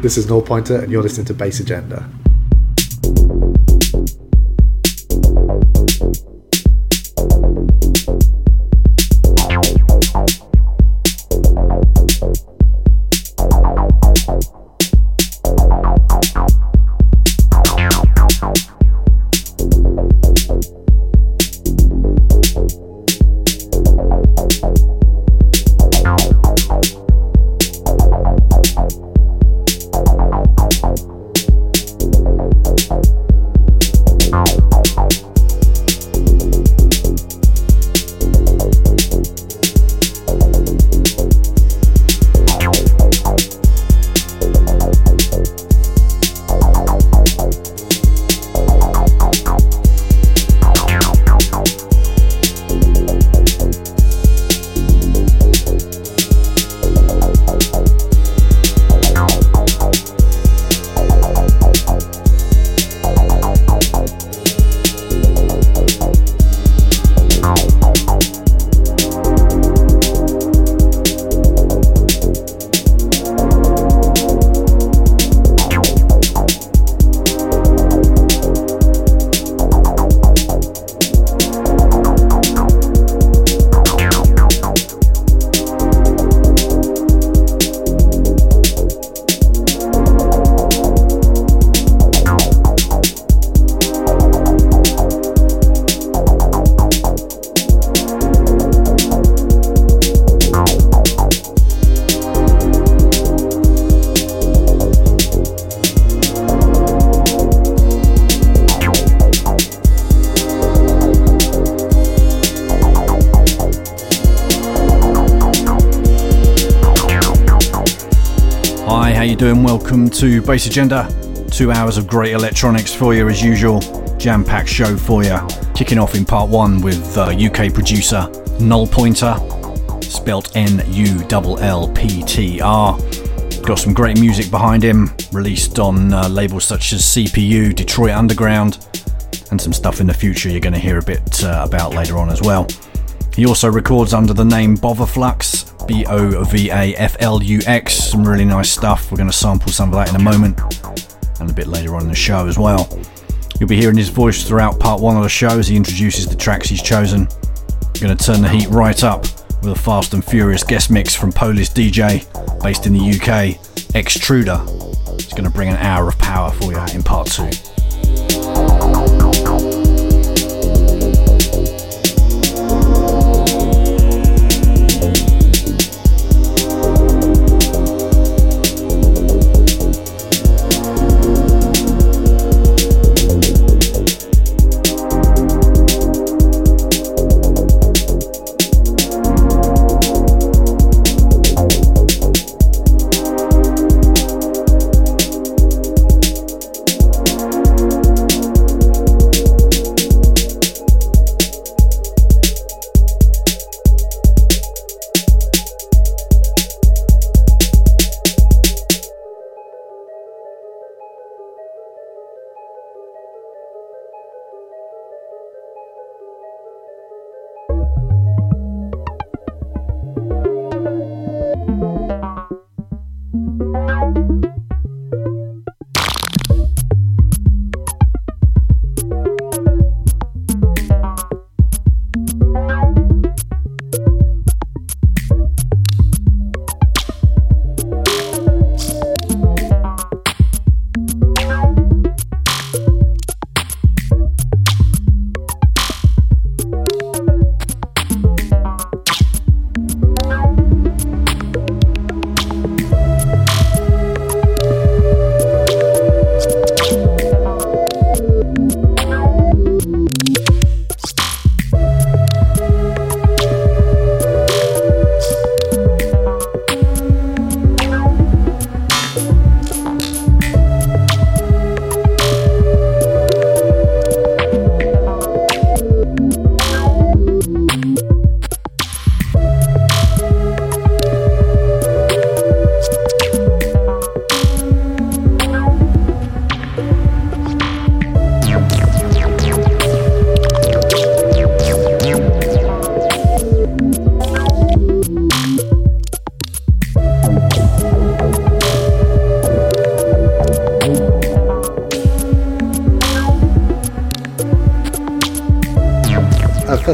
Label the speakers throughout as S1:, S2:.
S1: This is Null Pointer, and you're listening to Bass Agenda.
S2: To Bass Agenda. Two hours of great electronics for you as usual. Jam packed show for you. Kicking off in part one with uh, UK producer Null Pointer, spelt N U L L P T R. Got some great music behind him, released on uh, labels such as CPU, Detroit Underground, and some stuff in the future you're going to hear a bit uh, about later on as well. He also records under the name Bovaflux, B O V A F L U X. Some really nice stuff. We're going to sample some of that in a moment and a bit later on in the show as well. You'll be hearing his voice throughout part one of the show as he introduces the tracks he's chosen. We're going to turn the heat right up with a fast and furious guest mix from Polish DJ based in the UK, X-Truder. He's going to bring an hour of power for you in part two.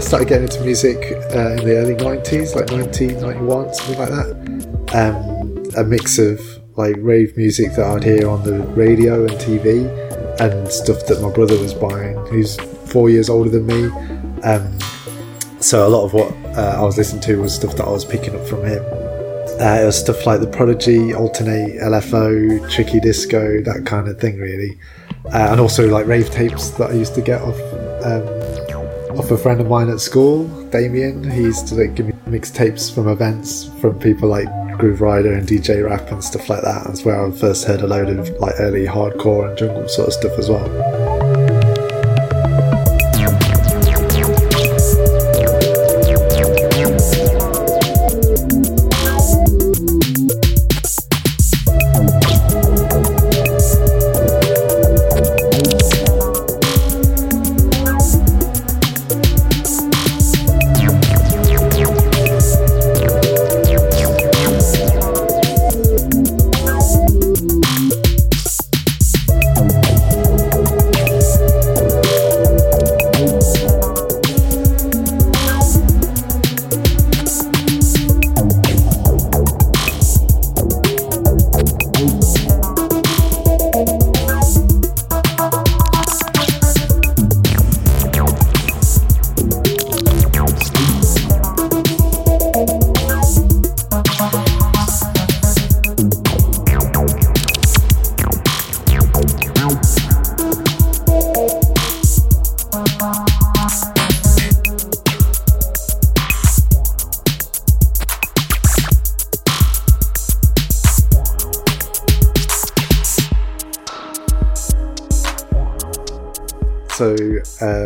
S1: Started getting into music uh, in the early 90s, like 1991, something like that. Um, a mix of like rave music that I'd hear on the radio and TV, and stuff that my brother was buying, who's four years older than me. Um, so a lot of what uh, I was listening to was stuff that I was picking up from him. Uh, it was stuff like the Prodigy, Altern-8, LFO, Tricky Disco, that kind of thing, really. Uh, and also like rave tapes that I used to get off um, off a friend of mine at school, Damien. He used to like, give me mixtapes from events from people like Grooverider and DJ Rap and stuff like that. That's where I first heard a load of like early hardcore and jungle sort of stuff as well.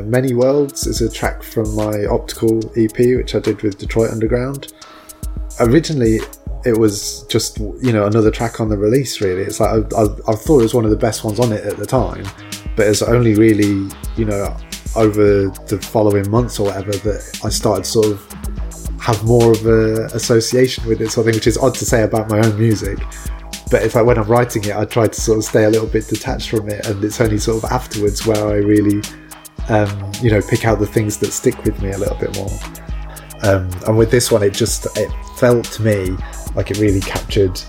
S1: Many Worlds is a track from my Optical EP, which I did with Detroit Underground. Originally, it was just you know another track on the release. Really, it's like I, I, I thought it was one of the best ones on it at the time, but it's only really you know over the following months or whatever that I started sort of have more of a association with it, sort of thing, which is odd to say about my own music. But it's like when I'm writing it, I try to sort of stay a little bit detached from it, and it's only sort of afterwards where I really um, you know, pick out the things that stick with me a little bit more. Um, and with this one, it just it felt to me like it really captured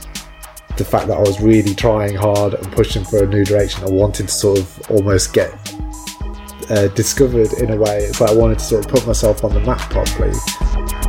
S1: the fact that I was really trying hard and pushing for a new direction. I wanted to sort of almost get uh, discovered in a way. It's like I wanted to sort of put myself on the map properly.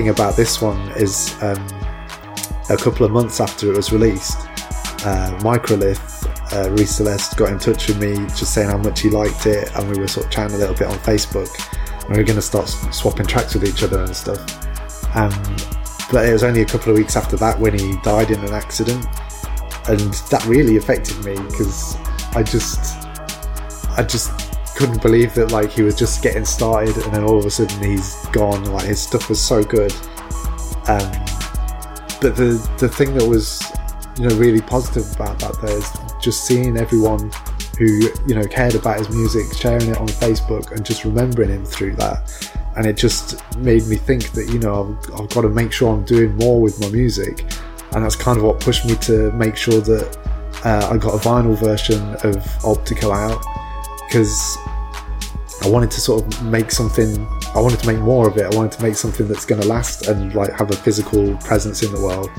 S1: Thing about this one is um, a couple of months after it was released, uh, Microlith, uh, Celeste got in touch with me just saying how much he liked it, and we were sort of chatting a little bit on Facebook. And we were going to start swapping tracks with each other and stuff. And but it was only a couple of weeks after that when he died in an accident, and that really affected me because I just, I just couldn't believe that like he was just getting started and then all of a sudden he's gone. Like his stuff was so good. Um, but the the thing that was you know really positive about that there is just seeing everyone who you know cared about his music sharing it on Facebook and just remembering him through that and it just made me think that you know I've, I've, got to make sure I'm doing more with my music and that's kind of what pushed me to make sure that uh, I got a vinyl version of Optical out because I wanted to sort of make something I wanted to make more of it. I wanted to make something that's going to last and like have a physical presence in the world.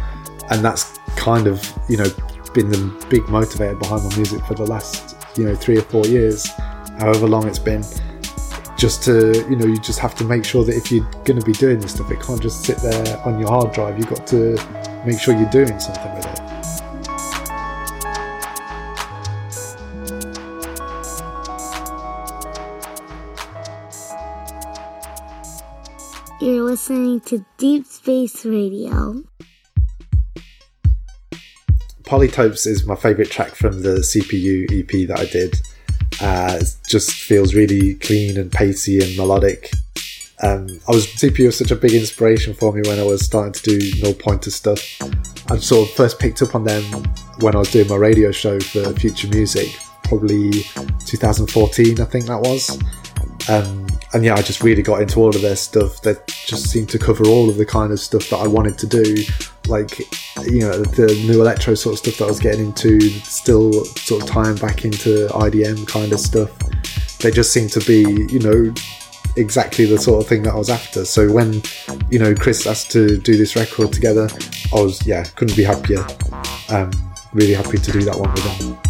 S1: And that's kind of you know been the big motivator behind my music for the last you know three or four years however long it's been. Just to you know you just have to make sure that if you're going to be doing this stuff it can't just sit there on your hard drive. You've got to make sure you're doing something with it
S3: listening to Deep Space Radio.
S1: Polytopes is my favourite track from the CPU EP that I did. Uh, it just feels really clean and pacey and melodic. Um, I was CPU was such a big inspiration for me when I was starting to do null pointer stuff. I sort of first picked up on them when I was doing my radio show for Future Music, probably 2014, I think that was. Um, and yeah, I just really got into all of their stuff. They just seemed to cover all of the kind of stuff that I wanted to do, like you know the new electro sort of stuff that I was getting into, still sort of tying back into IDM kind of stuff. They just seemed to be, you know, exactly the sort of thing that I was after. So when you know Chris asked to do this record together, I was yeah couldn't be happier. Um, really happy to do that one with them.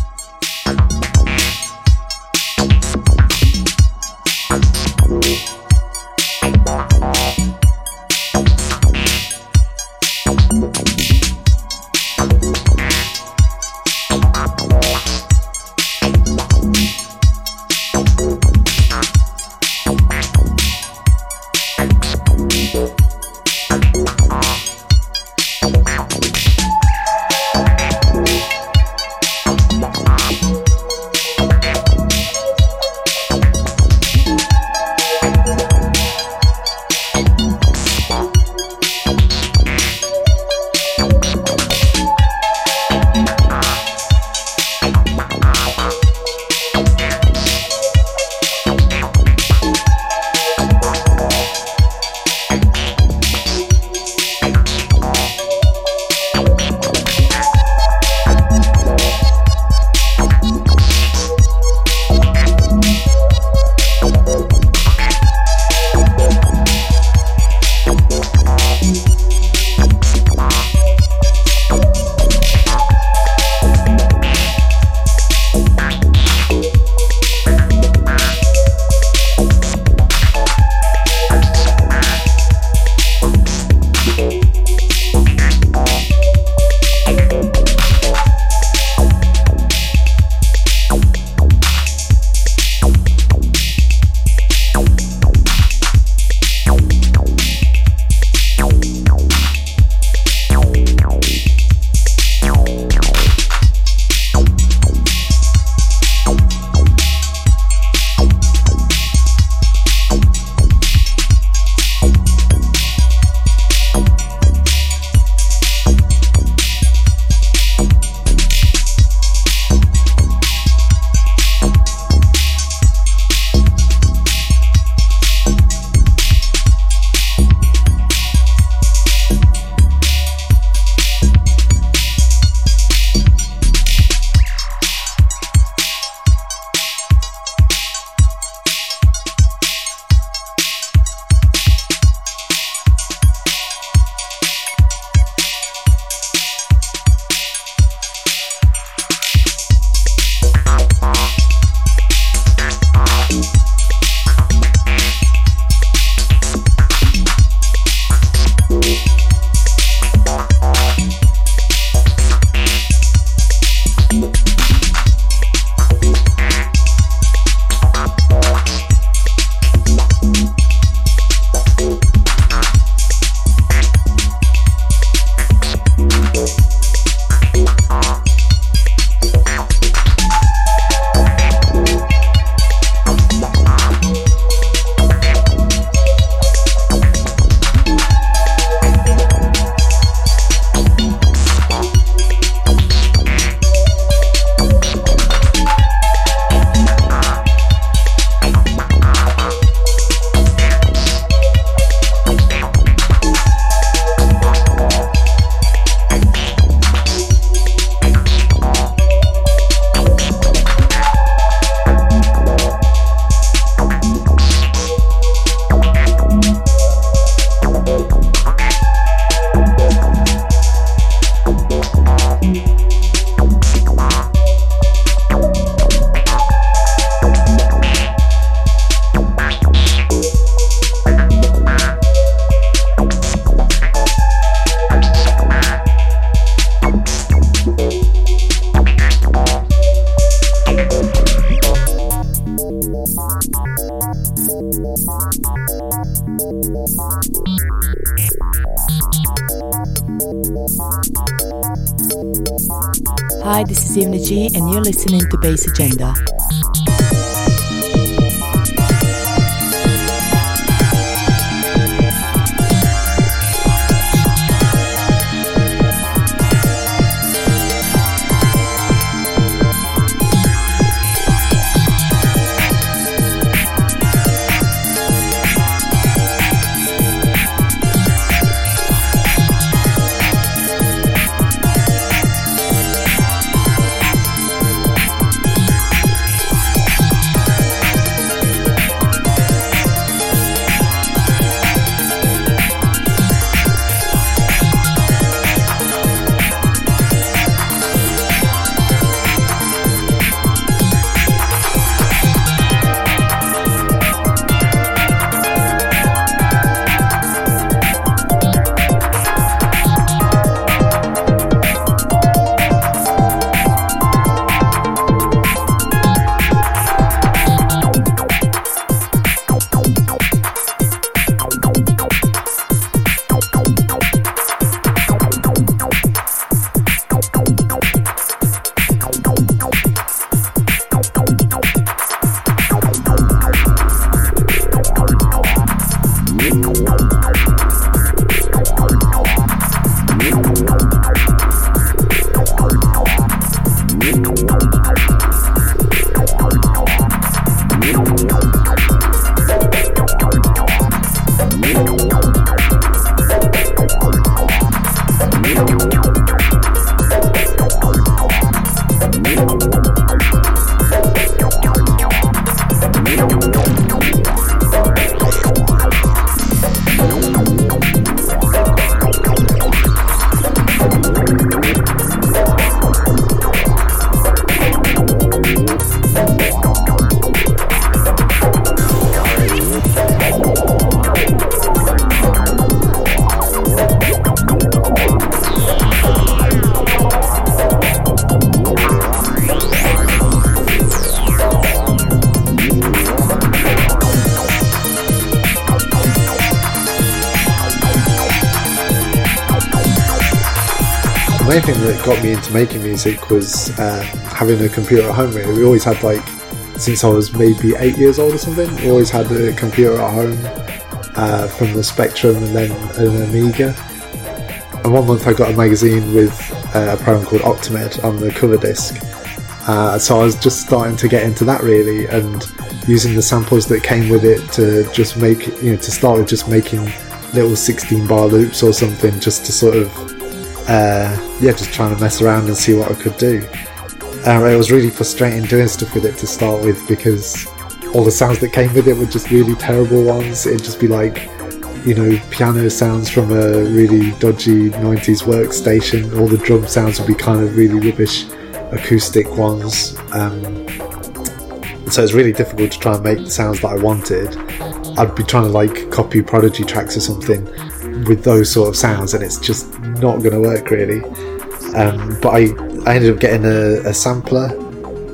S4: Listening to
S1: Got me into making music was um, having a computer at home. Really, we always had like since I was maybe eight years old or something. We always had a computer at home uh, from the Spectrum and then an Amiga. And one month I got a magazine with uh, a program called Octamed on the cover disc. Uh, so I was just starting to get into that really, and using the samples that came with it to just make you know to start with just making little 16 bar loops or something just to sort of uh, yeah, just trying to mess around and see what I could do. Um, it was really frustrating doing stuff with it to start with because all the sounds that came with it were just really terrible ones. It'd just be like, you know, piano sounds from a really dodgy 90s workstation. All the drum sounds would be kind of really rubbish acoustic ones. Um, so it's really difficult to try and make the sounds that I wanted. I'd be trying to like copy Prodigy tracks or something with those sort of sounds, and it's just not going to work really. Um, but I, I ended up getting a, a sampler,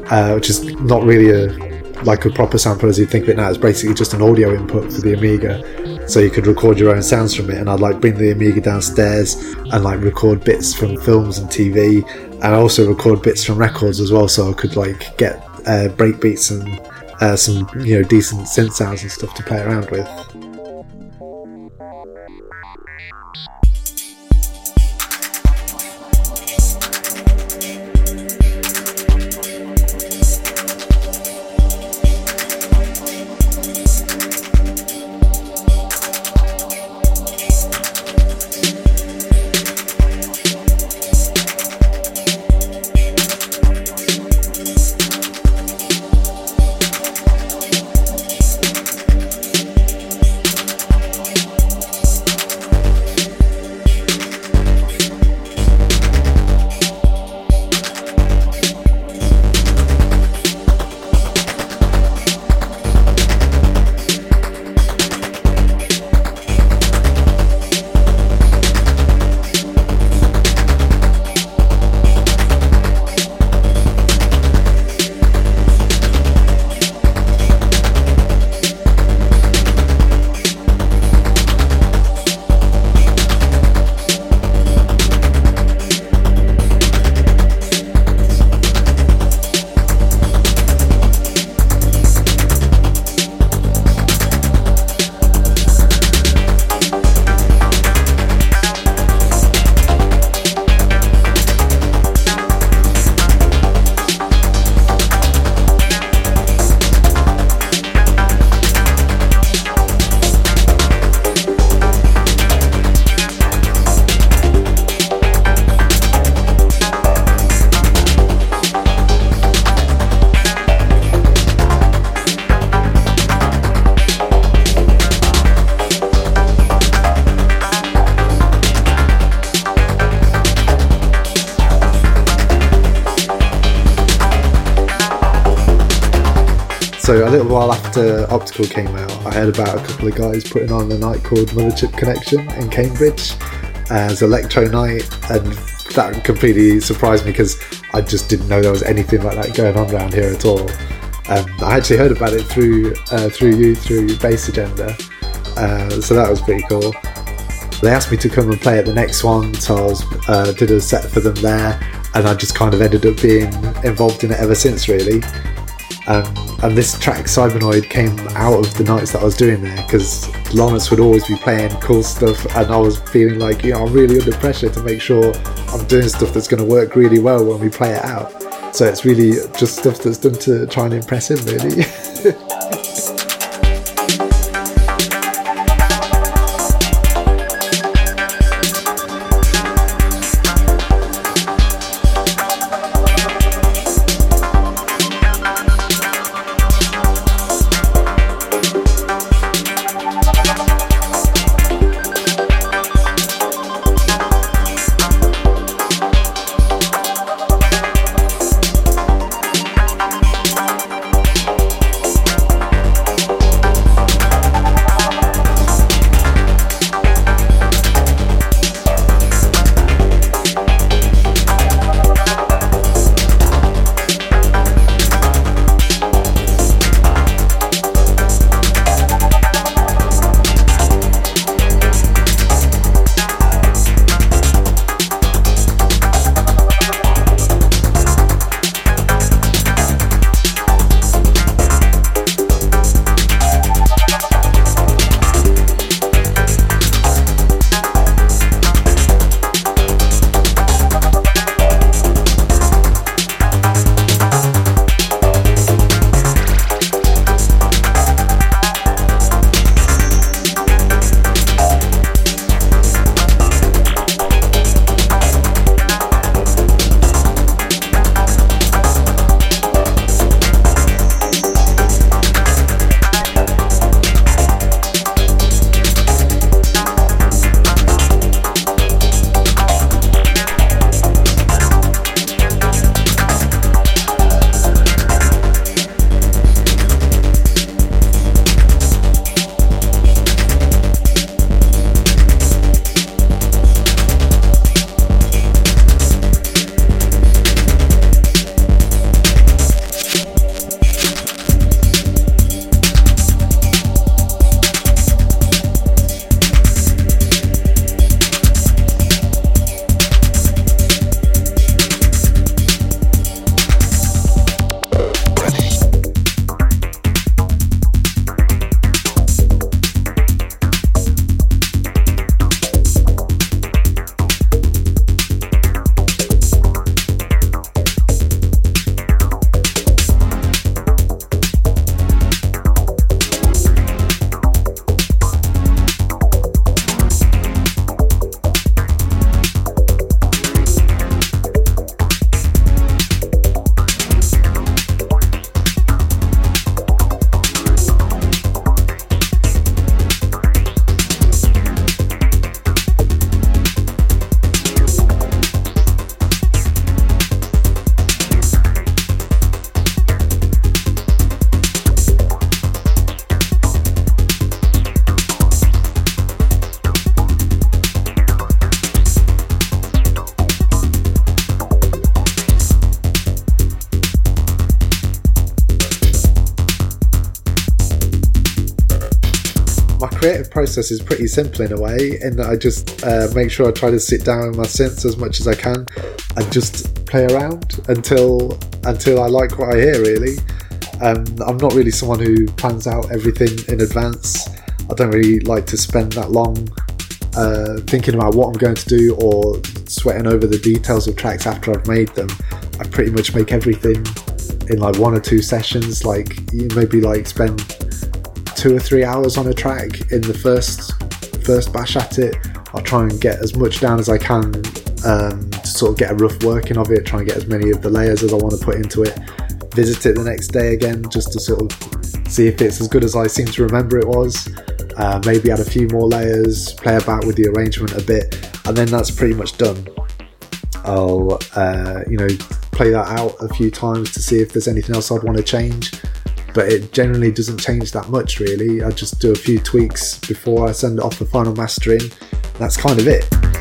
S1: uh, which is not really a like a proper sampler as you think of it now. It's basically just an audio input for the Amiga, so you could record your own sounds from it. And I'd like bring the Amiga downstairs and like record bits from films and TV, and I also record bits from records as well, so I could like get uh, breakbeats and uh, some you know decent synth sounds and stuff to play around with. So a little while after Optical came out, I heard about a couple of guys putting on a night called Motherchip Connection in Cambridge as Electro Night, and that completely surprised me because I just didn't know there was anything like that going on around here at all. Um, I actually heard about it through uh, through you through Bass Agenda, uh, so that was pretty cool. They asked me to come and play at the next one, so I was, uh, did a set for them there, and I just kind of ended up being involved in it ever since, really. Um, and this track Cybernoid came out of the nights that I was doing there because Lawrence would always be playing cool stuff, and I was feeling like you know I'm really under pressure to make sure I'm doing stuff that's going to work really well when we play it out. So it's really just stuff that's done to try and impress him, really. process is pretty simple in a way, that I just uh, make sure I try to sit down with my synths as much as I can and just play around until until I like what I hear. Really, um, I'm not really someone who plans out everything in advance. I don't really like to spend that long uh, thinking about what I'm going to do or sweating over the details of tracks after I've made them. I pretty much make everything in like one or two sessions. Like you maybe like spend two or three hours on a track in the first first bash at it. I'll try and get as much down as I can um, to sort of get a rough working of it. Try and get as many of the layers as I want to put into it. Visit it the next day again just to sort of see if it's as good as I seem to remember it was. Uh, maybe add a few more layers, play about with the arrangement a bit, and then that's pretty much done. I'll uh, you know play that out a few times to see if there's anything else I'd want to change but it generally doesn't change that much really. I just do a few tweaks before I send it off for final mastering. That's kind of it.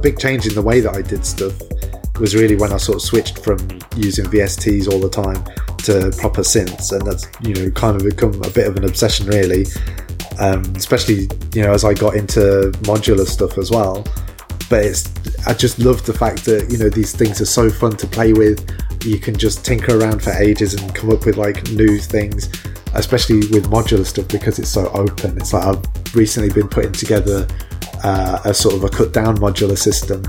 S1: Big change in the way that I did stuff was really when I sort of switched from using VSTs all the time to proper synths, and that's you know kind of become a bit of an obsession really. Um, especially you know as I got into modular stuff as well. But it's I just love the fact that you know these things are so fun to play with. You can just tinker around for ages and come up with like new things, especially with modular stuff because it's so open. It's like I've recently been putting together uh, a sort of a cut down modular system,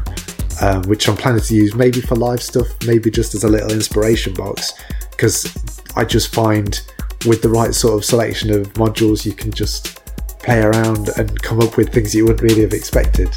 S1: um, which I'm planning to use maybe for live stuff, maybe just as a little inspiration box, because I just find with the right sort of selection of modules, you can just play around and come up with things you wouldn't really have expected.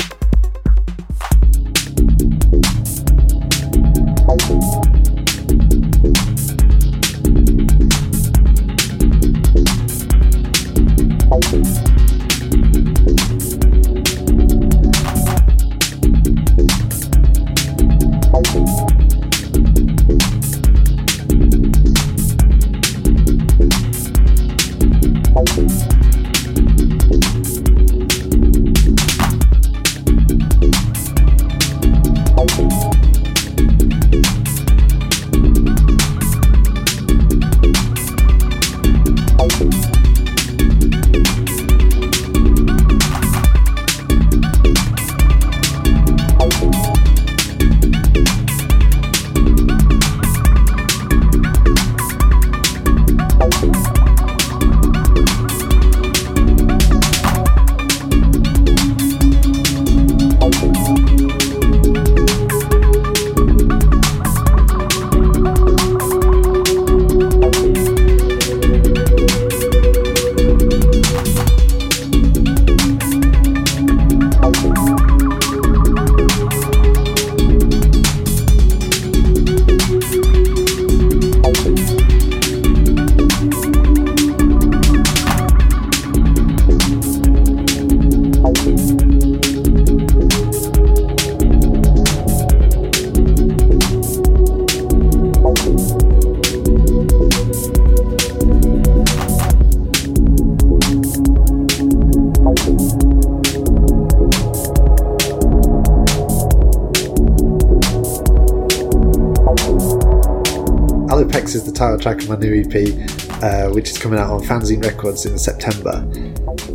S1: New EP, uh, which is coming out on Fanzine Records in September.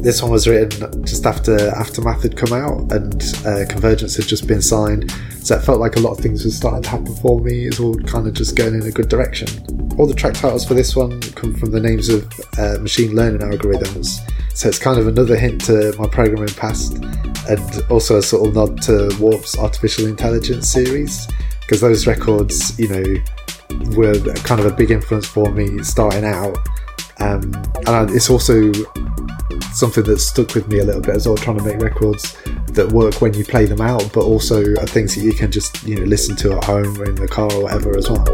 S1: This one was written just after Aftermath had come out and uh, Convergence had just been signed, so it felt like a lot of things were starting to happen for me. It's all kind of just going in a good direction. All the track titles for this one come from the names of uh, machine learning algorithms, so it's kind of another hint to my programming past and also a sort of nod to Warp's artificial intelligence series because those records, you know, were kind of a big influence for me starting out. Um, and it's also something that stuck with me a little bit as well, trying to make records that work when you play them out, but also are things that you can just you know listen to at home or in the car or whatever as well.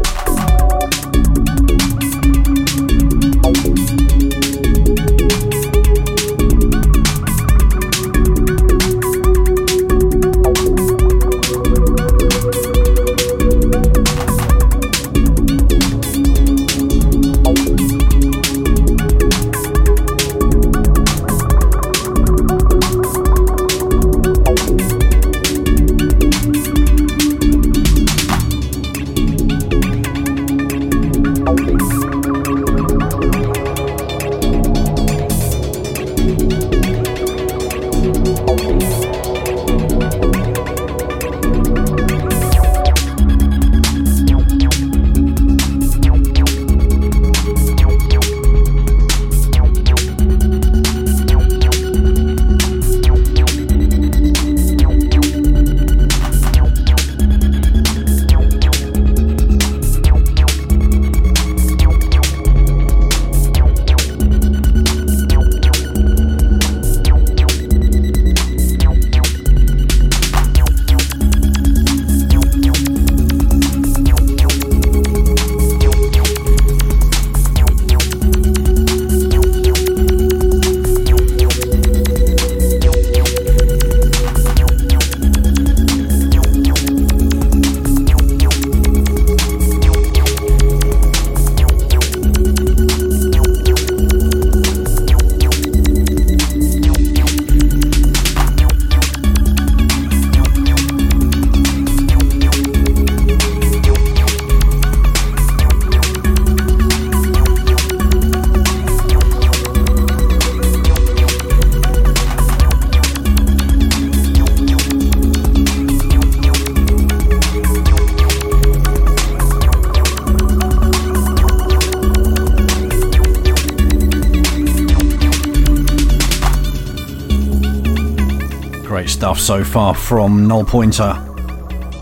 S2: Far from Null Pointer.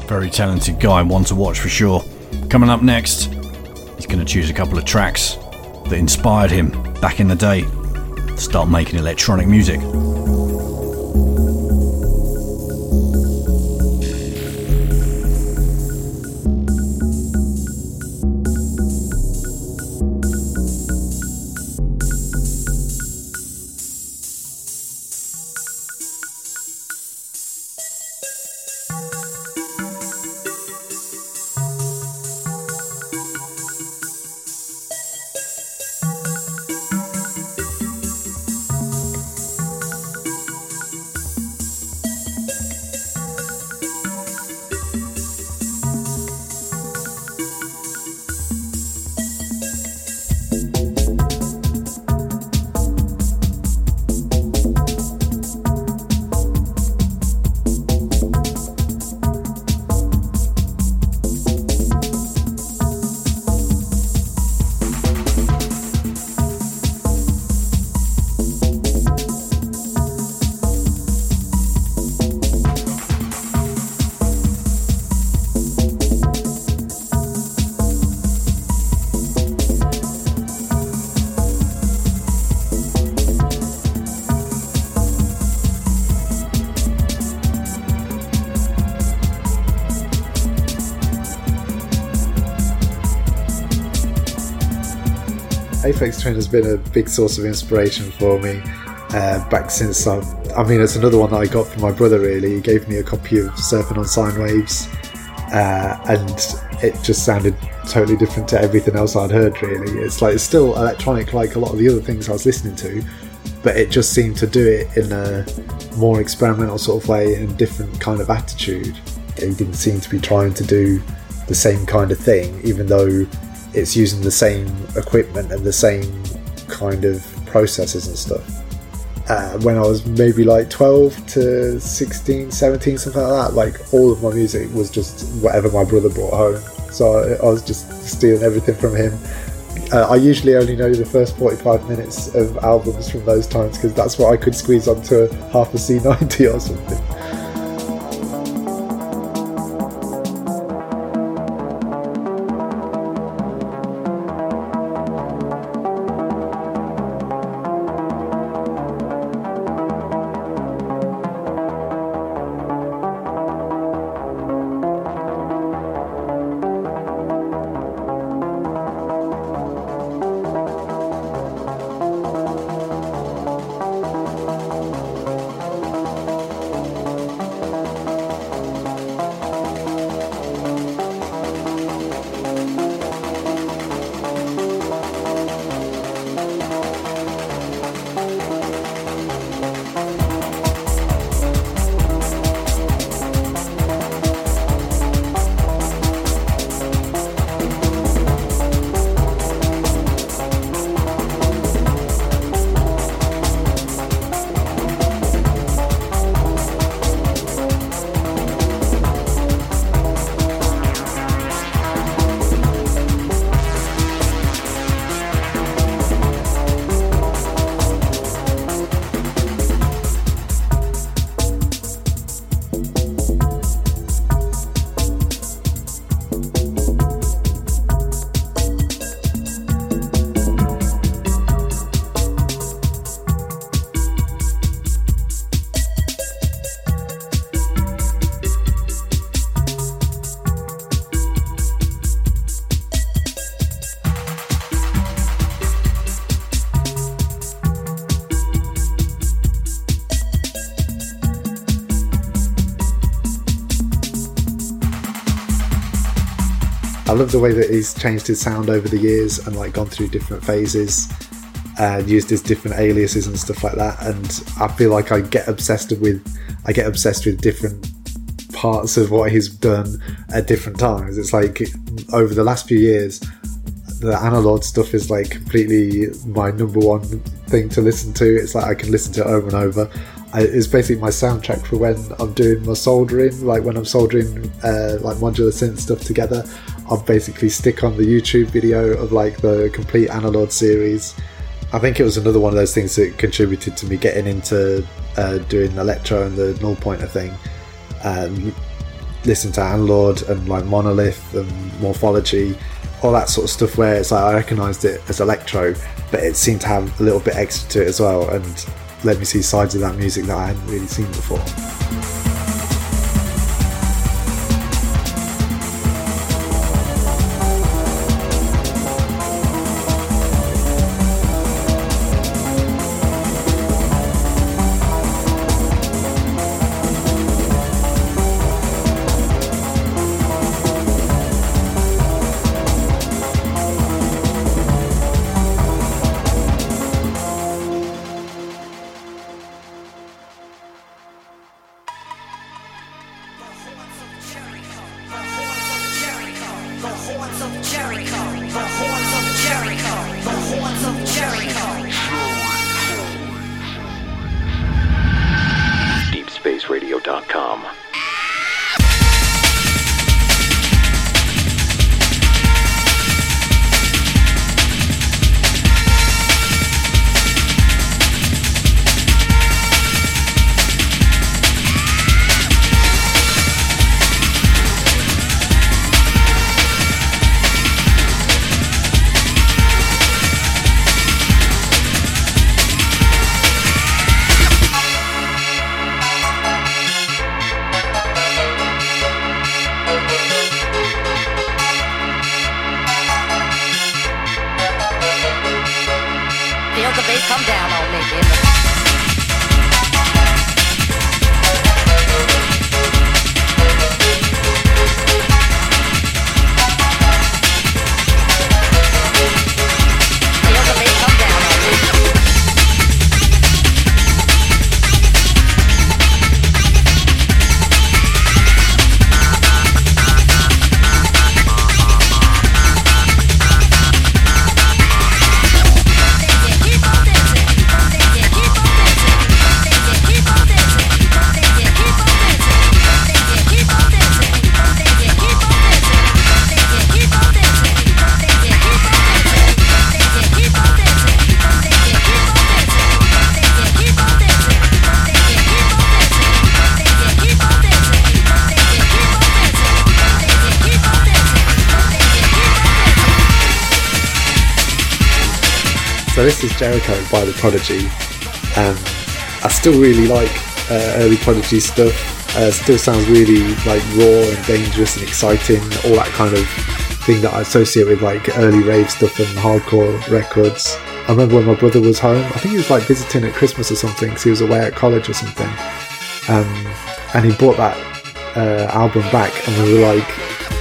S2: Very talented guy, one to watch for sure. Coming up next, he's going to choose a couple of tracks that inspired him back in the day to start making electronic music.
S1: Twin has been a big source of inspiration for me uh, back since I. I mean, it's another one that I got from my brother. Really, he gave me a copy of Surfing on Sine Waves, uh, and it just sounded totally different to everything else I'd heard. Really, it's like it's still electronic, like a lot of the other things I was listening to, but it just seemed to do it in a more experimental sort of way and different kind of attitude. He didn't seem to be trying to do the same kind of thing, even though it's using the same equipment and the same kind of processes and stuff. Uh, when I was maybe like 12 to 16, 17, something like that, like all of my music was just whatever my brother brought home. So I, I was just stealing everything from him. Uh, I usually only know the first 45 minutes of albums from those times because that's what I could squeeze onto half a C90 or something. Love the way that he's changed his sound over the years and like gone through different phases and used his different aliases and stuff like that. And I feel like I get obsessed with I get obsessed with different parts of what he's done at different times. It's like over the last few years, the analog stuff is like completely my number one thing to listen to. It's like I can listen to it over and over. I, it's basically my soundtrack for when I'm doing my soldering, like when I'm soldering uh, like modular synth stuff together. I'll basically stick on the YouTube video of like the complete analog series. I think it was another one of those things that contributed to me getting into uh, doing electro and the null pointer thing, um, listen to Analord and like Monolith and Morphology, all that sort of stuff where it's like I recognised it as electro, but it seemed to have a little bit extra to it as well and let me see sides of that music that I hadn't really seen before. Jericho by The Prodigy. Um, I still really like uh, early Prodigy stuff. Uh, still sounds really like raw and dangerous and exciting, all that kind of thing that I associate with like early rave stuff and hardcore records. I remember when my brother was home, I think he was like visiting at Christmas or something because he was away at college or something. Um, and he brought that uh, album back and we were like,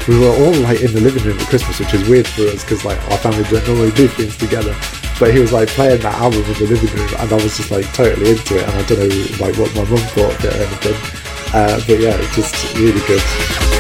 S1: we were all like in the living room at Christmas, which is weird for us because like our family don't normally do things together. But he was like playing that album in the living room, and I was just like totally into it. And I don't know like what my mum thought of it or anything, uh, but yeah, it's just really good.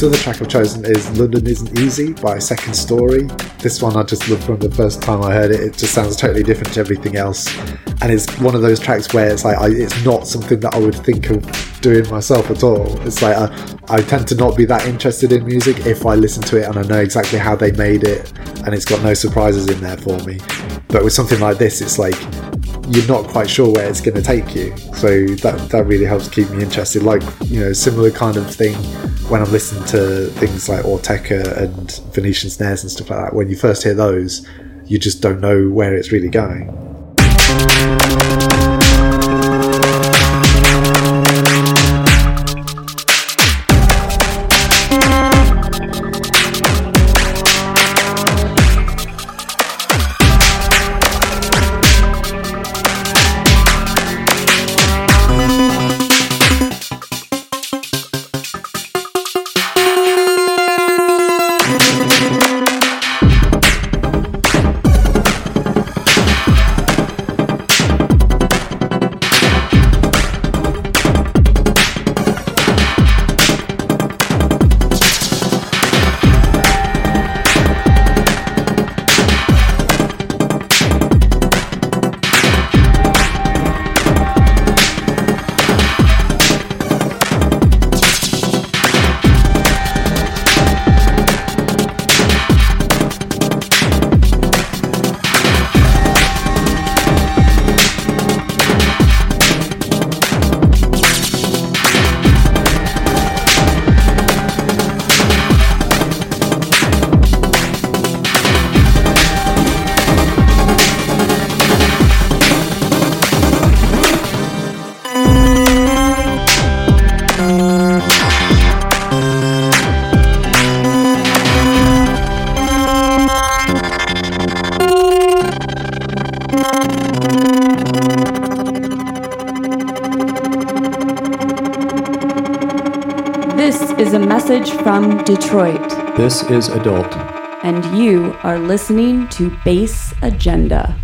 S1: This other track I've chosen is London Isn't Easy by Second Storey. This one I just loved from the first time I heard it. It just sounds totally different to everything else. And it's one of those tracks where it's like, I, it's not something that I would think of doing myself at all. It's like, I, I tend to not be that interested in music if I listen to it and I know exactly how they made it and it's got no surprises in there for me. But with something like this, it's like, you're not quite sure where it's going to take you. So that that really helps keep me interested. Like you know, similar kind of thing when I'm listening to things like Autechre and Venetian snares and stuff like that. When you first hear those, you just don't know where it's really going.
S5: Detroit.
S6: This is Adult.
S5: And you are listening to Bass Agenda.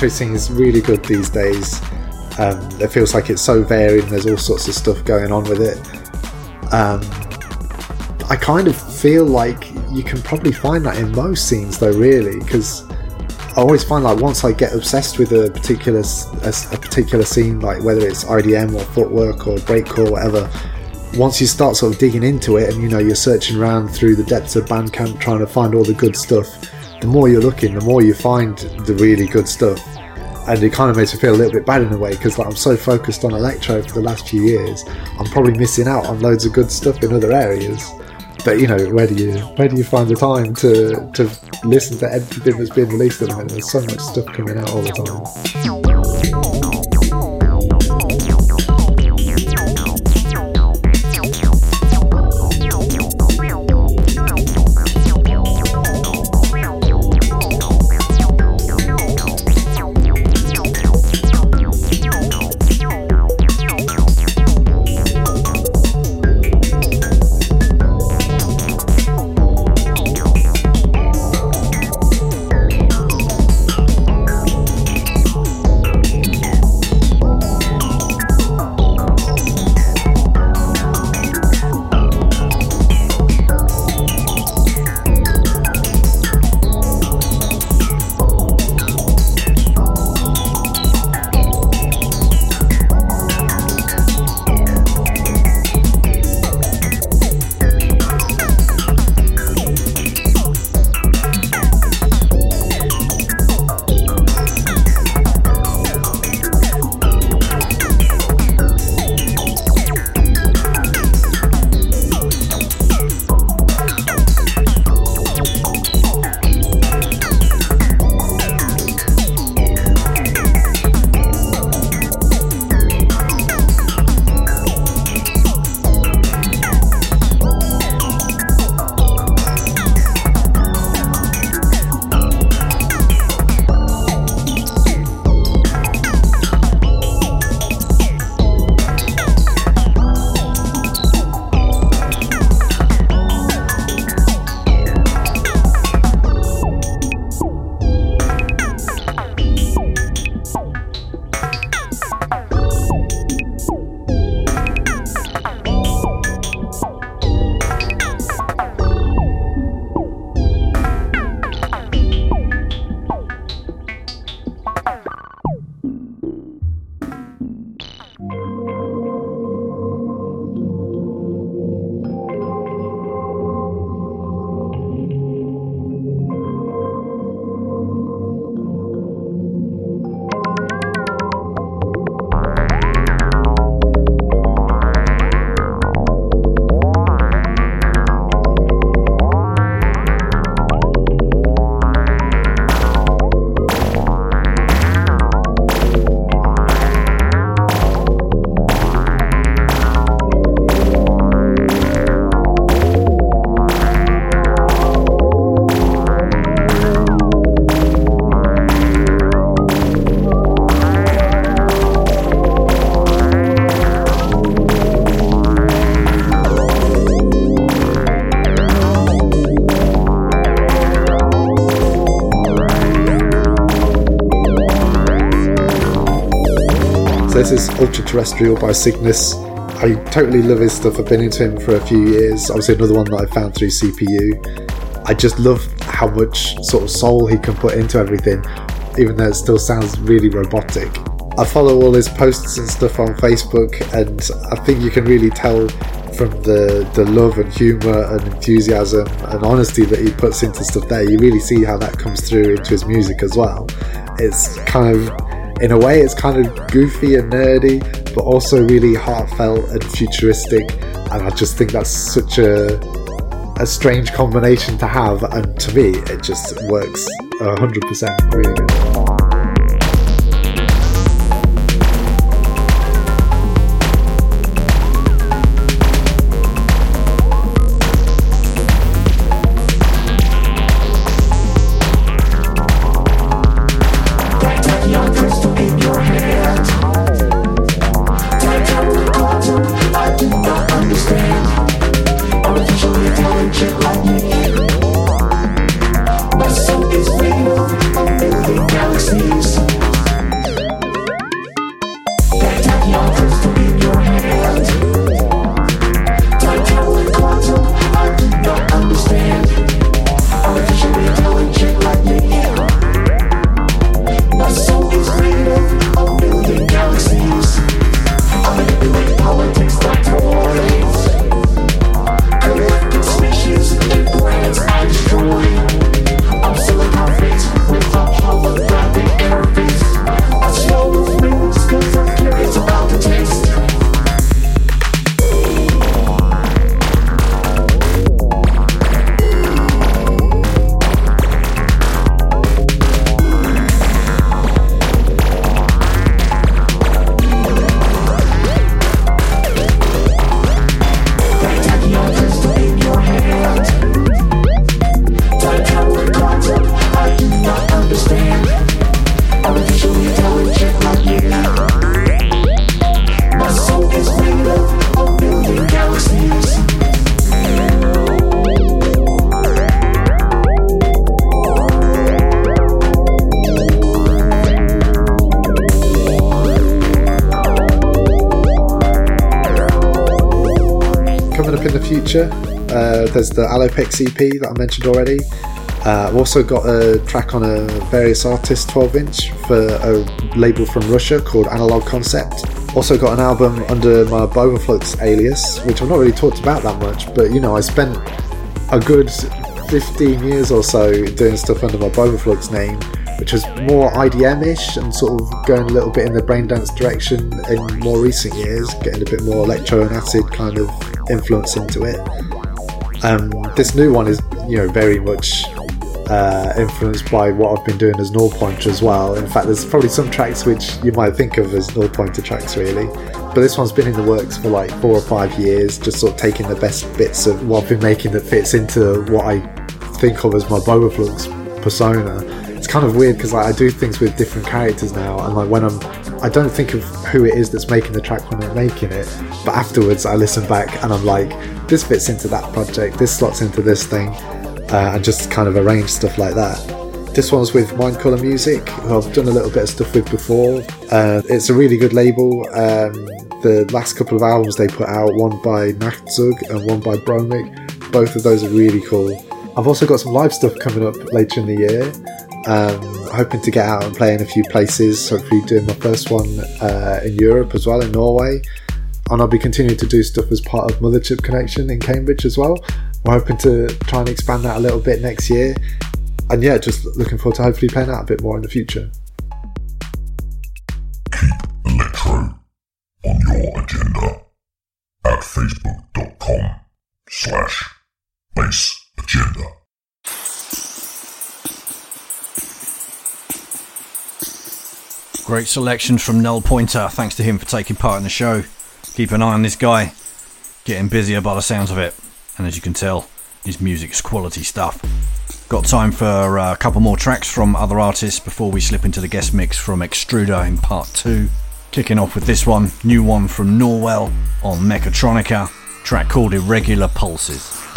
S1: The is really good these days. Um, it feels like it's so varied and there's all sorts of stuff going on with it. Um, I kind of feel like you can probably find that in most scenes, though, really, because I always find like once I get obsessed with a particular a, a, particular scene, like whether it's IDM or footwork or breakcore, or whatever. Once you start sort of digging into it, and you know you're searching around through the depths of Bandcamp trying to find all the good stuff, more you're looking, the more you find the really good stuff and it kind of makes me feel a little bit bad in a way because like I'm so focused on electro for the last few years, I'm probably missing out on loads of good stuff in other areas. But you know, where do you where do you find the time to to listen to everything that's being released at the moment? There's so much stuff coming out all the time. Terrestrial by Cygnus. I totally love his stuff. I've been into him for a few years. Obviously, another one that I found through CPU. I just love how much sort of soul he can put into everything, even though it still sounds really robotic. I follow all his posts and stuff on Facebook, and I think you can really tell from the, the love and humour and enthusiasm and honesty that he puts into stuff there. You really see how that comes through into his music as well. It's kind of in a way, it's kind of goofy and nerdy, but also really heartfelt and futuristic. And I just think that's such a a strange combination to have. And to me, it just works hundred percent. Really good. The Alopex EP that I mentioned already. Uh, I've also got a track on a Various Artists 12 inch for a label from Russia called Analog Concept. Also got an album under my Bovaflux alias, which I've not really talked about that much, but you know, I spent a good 15 years or so doing stuff under my Bovaflux name, which was more IDM-ish and sort of going a little bit in the braindance direction in more recent years, getting a bit more electro and acid kind of influence into it. This new one is, you know, very much uh, influenced by what I've been doing as null pointer as well. In fact, there's probably some tracks which you might think of as null pointer tracks, really. But this one's been in the works for like four or five years, just sort of taking the best bits of what I've been making that fits into what I think of as my Bovaflux persona. It's kind of weird because like, I do things with different characters now, and like when I'm, I don't think of who it is that's making the track when I'm making it, but afterwards I listen back and I'm like, this fits into that project, this slots into this thing uh, and just kind of arrange stuff like that. This one's with Mind Color Music, who I've done a little bit of stuff with before. Uh, it's a really good label. Um, the last couple of albums they put out, one by Nachtzug and one by Bromic, both of those are really cool. I've also got some live stuff coming up later in the year. Um, hoping to get out and play in a few places. Hopefully, doing my first one uh, in Europe as well, in Norway. And I'll be continuing to do stuff as part of Motherchip Connection in Cambridge as well. We're hoping to try and expand that a little bit next year. And yeah, just looking forward to hopefully playing out a bit more in the future.
S7: Keep electro on your agenda at facebook.com slash bass agenda.
S2: Great selections from Null Pointer. Thanks to him for taking part in the show. Keep an eye on this guy. Getting busier by the sounds of it. And as you can tell, his music's quality stuff. Got time for uh, a couple more tracks from other artists before we slip into the guest mix from X-Truder in part 2. Kicking off with this one, new one from Norwell on Mechatronica, track called Irregular Pulses.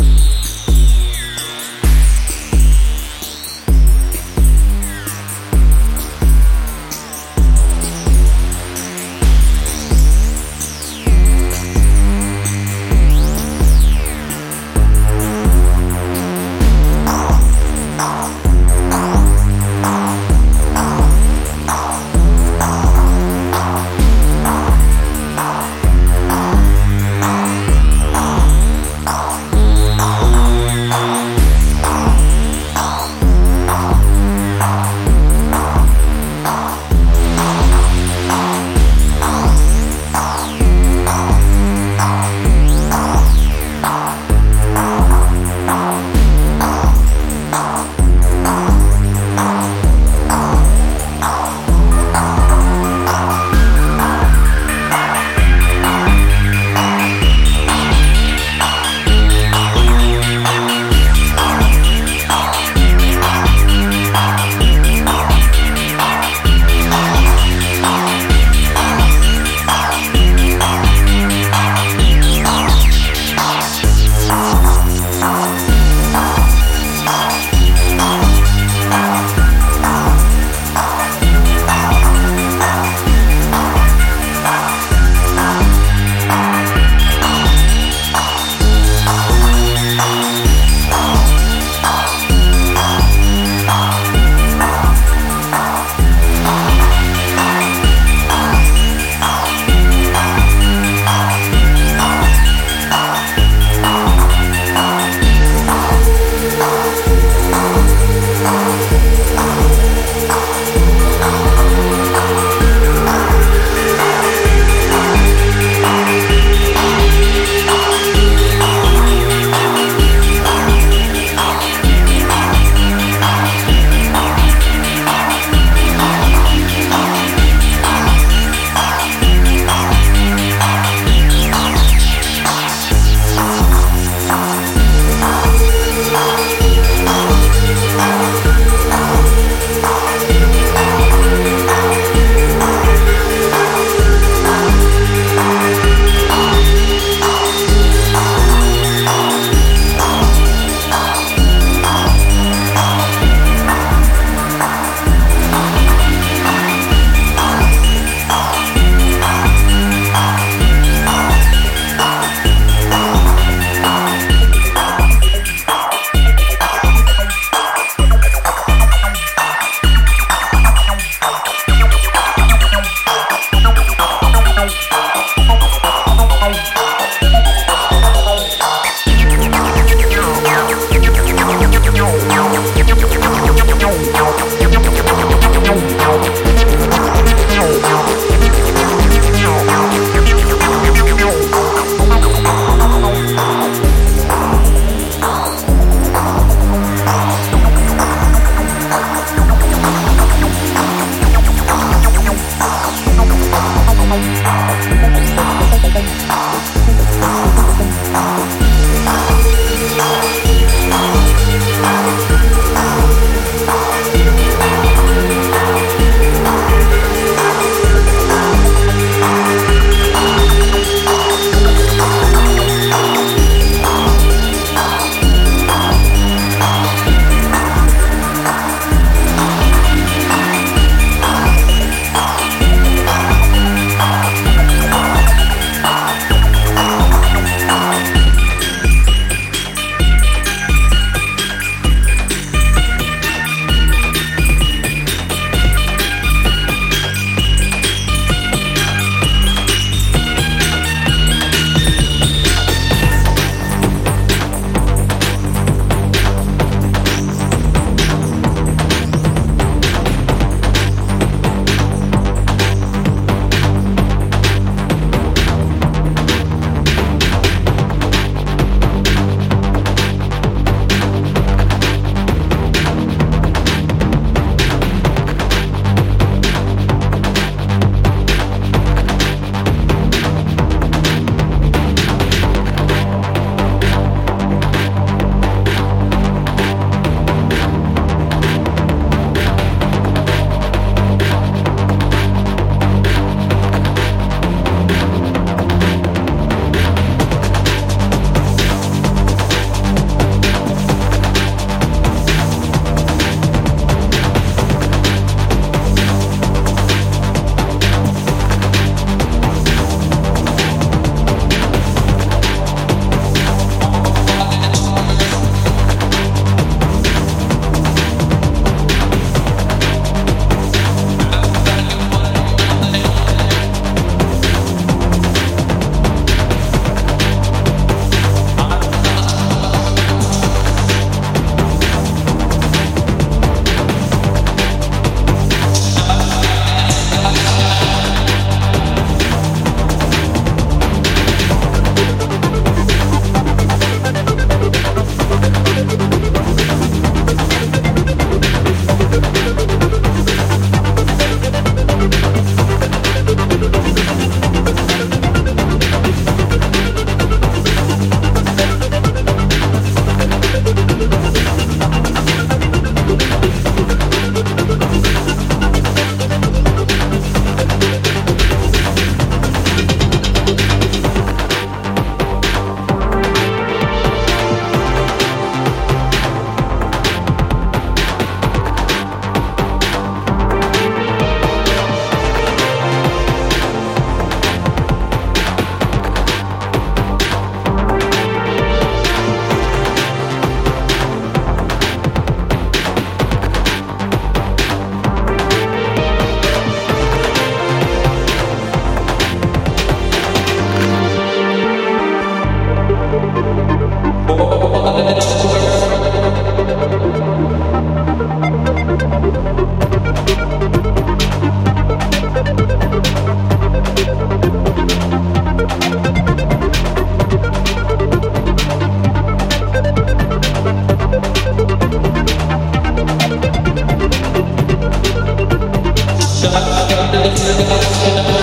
S2: in the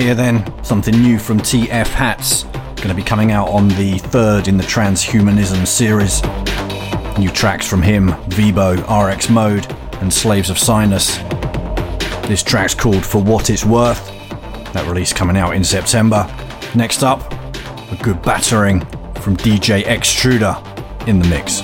S2: here then. Something new from TF Hats. Going to be coming out on the third in the Transhumanism series. New tracks from him, Vibo, RX Mode, and Slaves of Sinus. This track's called For What It's Worth. That release coming out in September. Next up, a good battering from DJ X-Truder in the mix.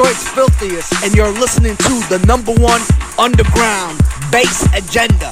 S6: Detroit's filthiest, and you're listening to the number one underground bass agenda.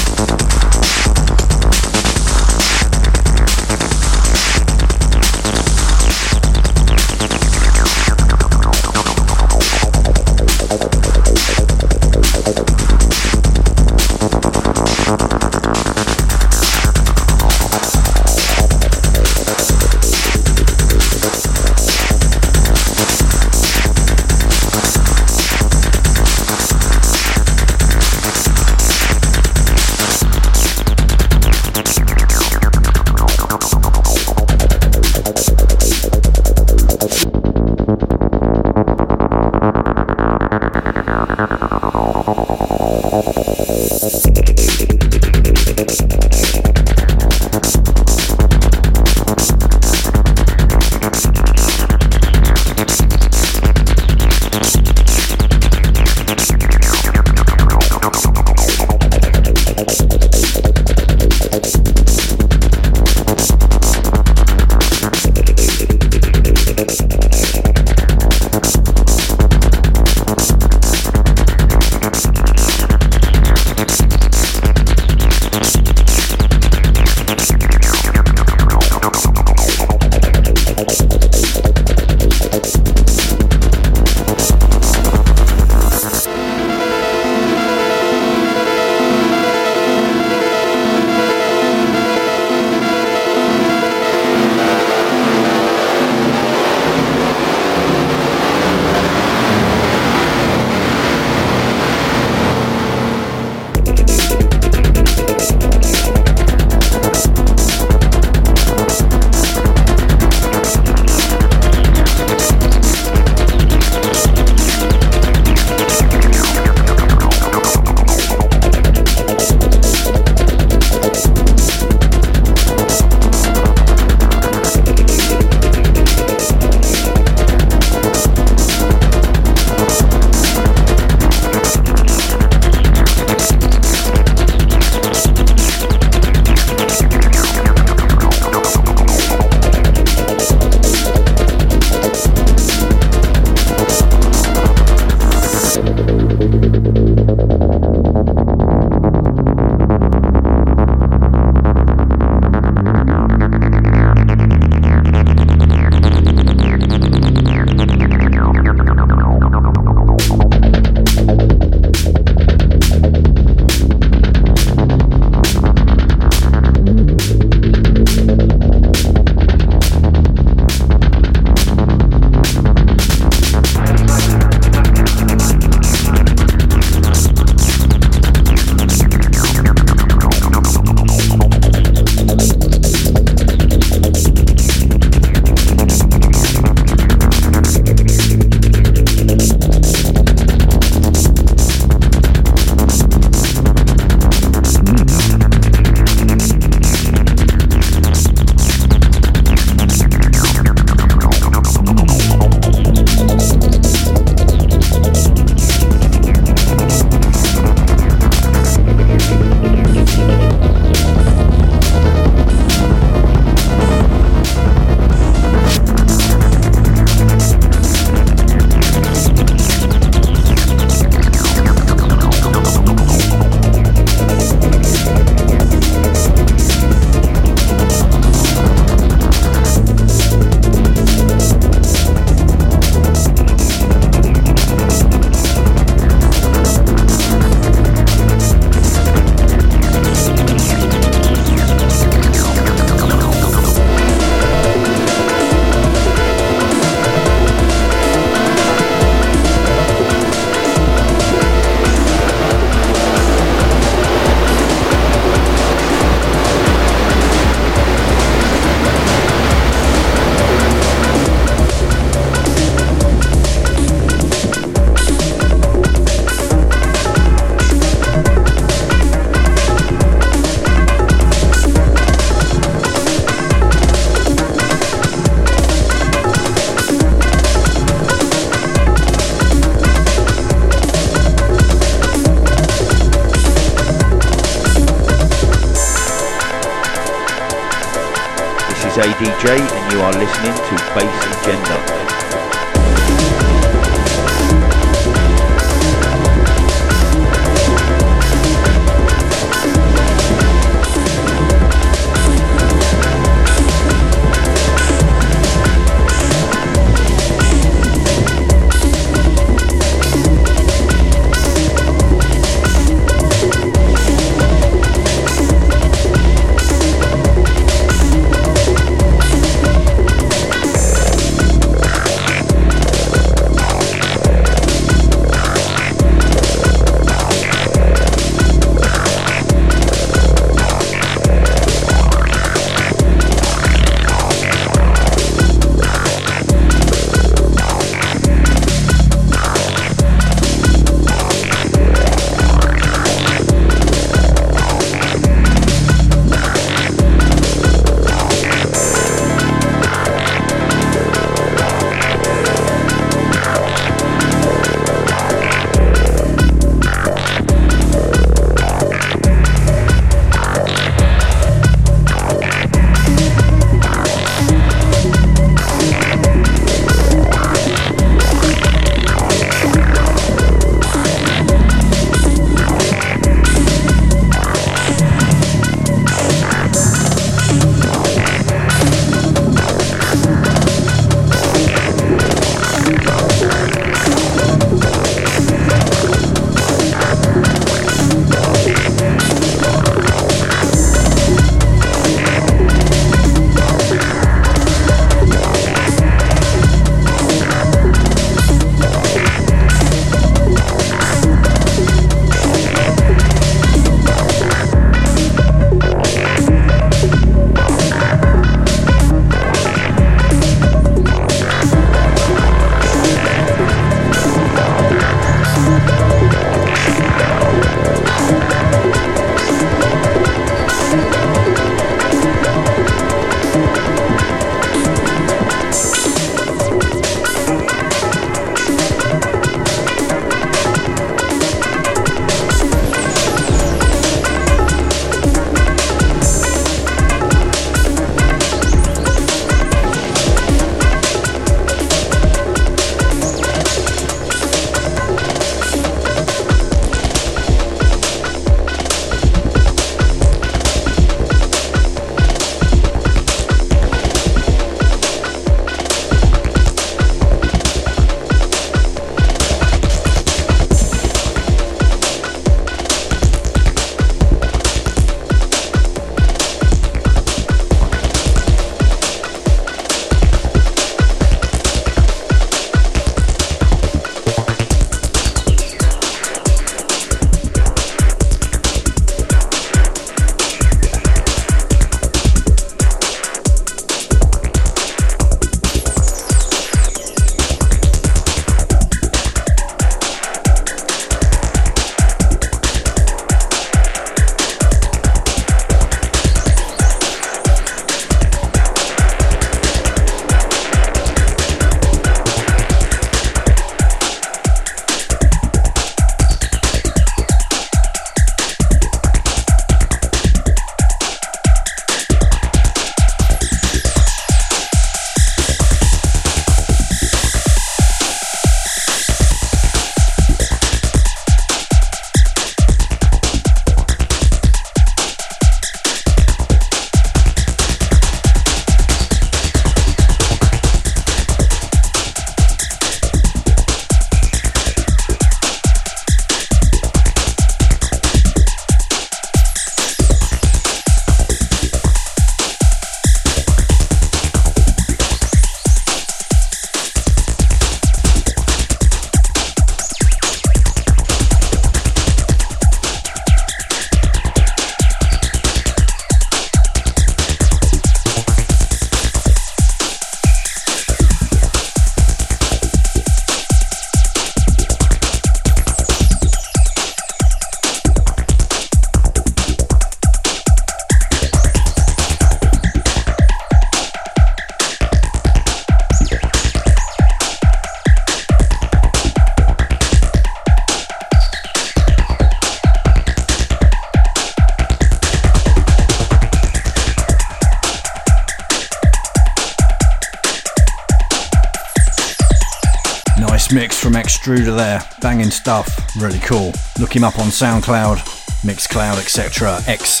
S2: Mix from X-Truder there. Banging stuff, really cool. Look him up on SoundCloud, Mixcloud, etc. X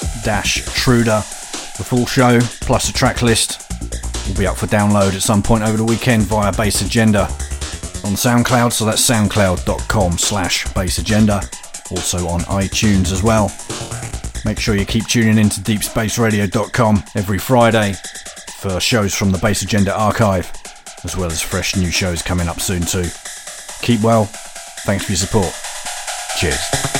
S2: Truder. The full show, plus a track list, will be up for download at some point over the weekend via Bass Agenda on SoundCloud, so that's soundcloud.com slash bassagenda. Also on iTunes as well. Make sure you keep tuning in to deepspaceradio.com every Friday for shows from the Bass Agenda archive, as well as fresh new shows coming up soon too. Keep well. Thanks for your support. Cheers.